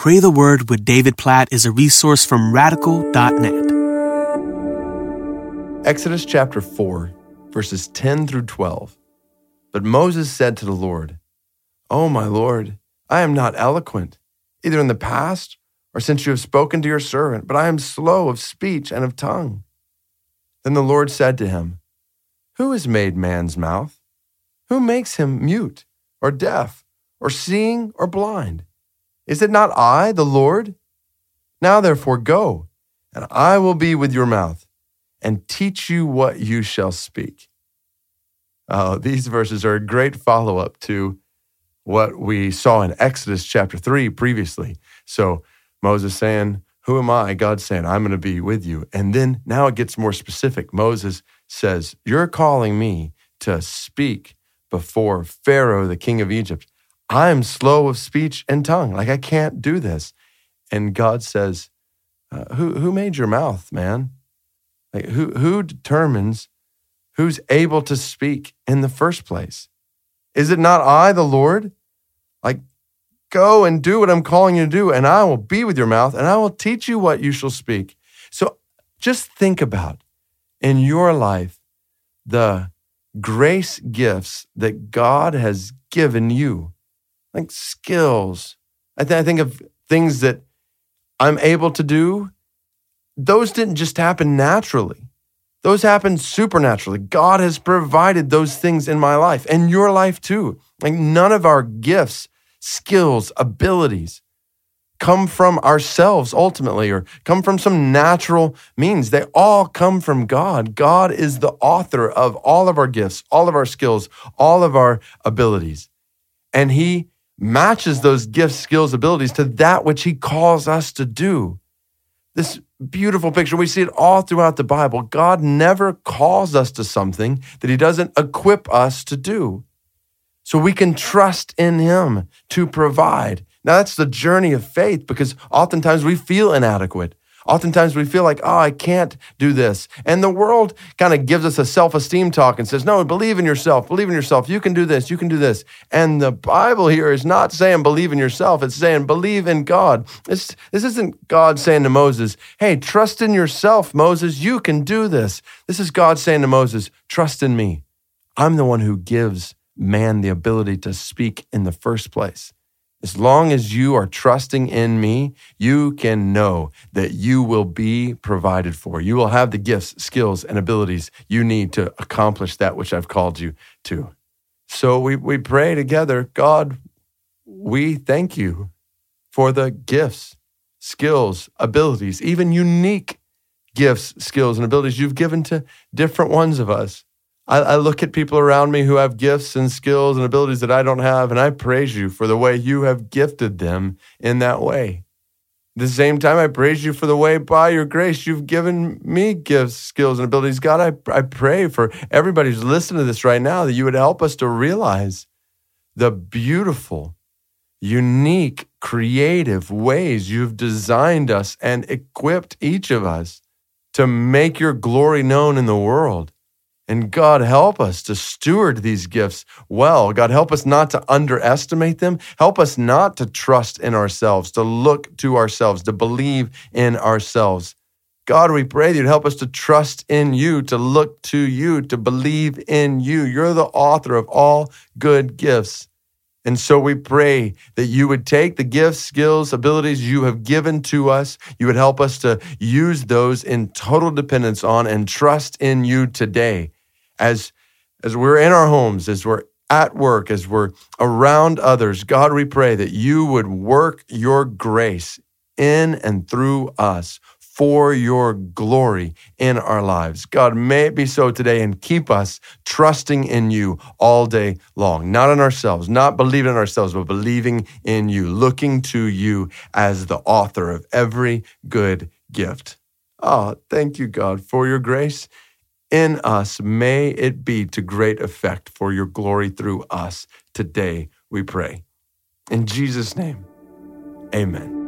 Pray the Word with David Platt is a resource from radical.net. Exodus chapter 4, verses 10 through 12. But Moses said to the Lord, O my Lord, I am not eloquent, either in the past or since you have spoken to your servant, but I am slow of speech and of tongue. Then the Lord said to him, Who has made man's mouth? Who makes him mute or deaf or seeing or blind? Is it not I, the Lord? Now therefore go, and I will be with your mouth, and teach you what you shall speak. Oh, these verses are a great follow up to what we saw in Exodus chapter 3 previously. So Moses saying, Who am I? God saying, I'm going to be with you. And then now it gets more specific. Moses says, You're calling me to speak before Pharaoh, the king of Egypt. I'm slow of speech and tongue. Like I can't do this. And God says, uh, who, who made your mouth, man? Like who, who determines who's able to speak in the first place? Is it not I, the Lord? Like, go and do what I'm calling you to do, and I will be with your mouth, and I will teach you what you shall speak. So just think about in your life the grace gifts that God has given you like skills. I, th- I think of things that I'm able to do. Those didn't just happen naturally. Those happen supernaturally. God has provided those things in my life and your life too. Like none of our gifts, skills, abilities come from ourselves ultimately or come from some natural means. They all come from God. God is the author of all of our gifts, all of our skills, all of our abilities. And He matches those gifts, skills, abilities to that which he calls us to do. This beautiful picture, we see it all throughout the Bible. God never calls us to something that he doesn't equip us to do. So we can trust in him to provide. Now, that's the journey of faith because oftentimes we feel inadequate. Oftentimes we feel like, oh, I can't do this. And the world kind of gives us a self esteem talk and says, no, believe in yourself, believe in yourself. You can do this, you can do this. And the Bible here is not saying believe in yourself, it's saying believe in God. This, this isn't God saying to Moses, hey, trust in yourself, Moses, you can do this. This is God saying to Moses, trust in me. I'm the one who gives man the ability to speak in the first place. As long as you are trusting in me, you can know that you will be provided for. You will have the gifts, skills, and abilities you need to accomplish that which I've called you to. So we, we pray together God, we thank you for the gifts, skills, abilities, even unique gifts, skills, and abilities you've given to different ones of us. I, I look at people around me who have gifts and skills and abilities that I don't have, and I praise you for the way you have gifted them in that way. At the same time, I praise you for the way by your grace you've given me gifts, skills, and abilities. God, I, I pray for everybody who's listening to this right now that you would help us to realize the beautiful, unique, creative ways you've designed us and equipped each of us to make your glory known in the world. And God, help us to steward these gifts well. God, help us not to underestimate them. Help us not to trust in ourselves, to look to ourselves, to believe in ourselves. God, we pray that you'd help us to trust in you, to look to you, to believe in you. You're the author of all good gifts. And so we pray that you would take the gifts, skills, abilities you have given to us. You would help us to use those in total dependence on and trust in you today as as we're in our homes, as we're at work, as we're around others, God, we pray that you would work your grace in and through us for your glory in our lives. God, may it be so today and keep us trusting in you all day long, not in ourselves, not believing in ourselves, but believing in you, looking to you as the author of every good gift. Oh, thank you, God, for your grace in us. May it be to great effect for your glory through us today, we pray. In Jesus' name, amen.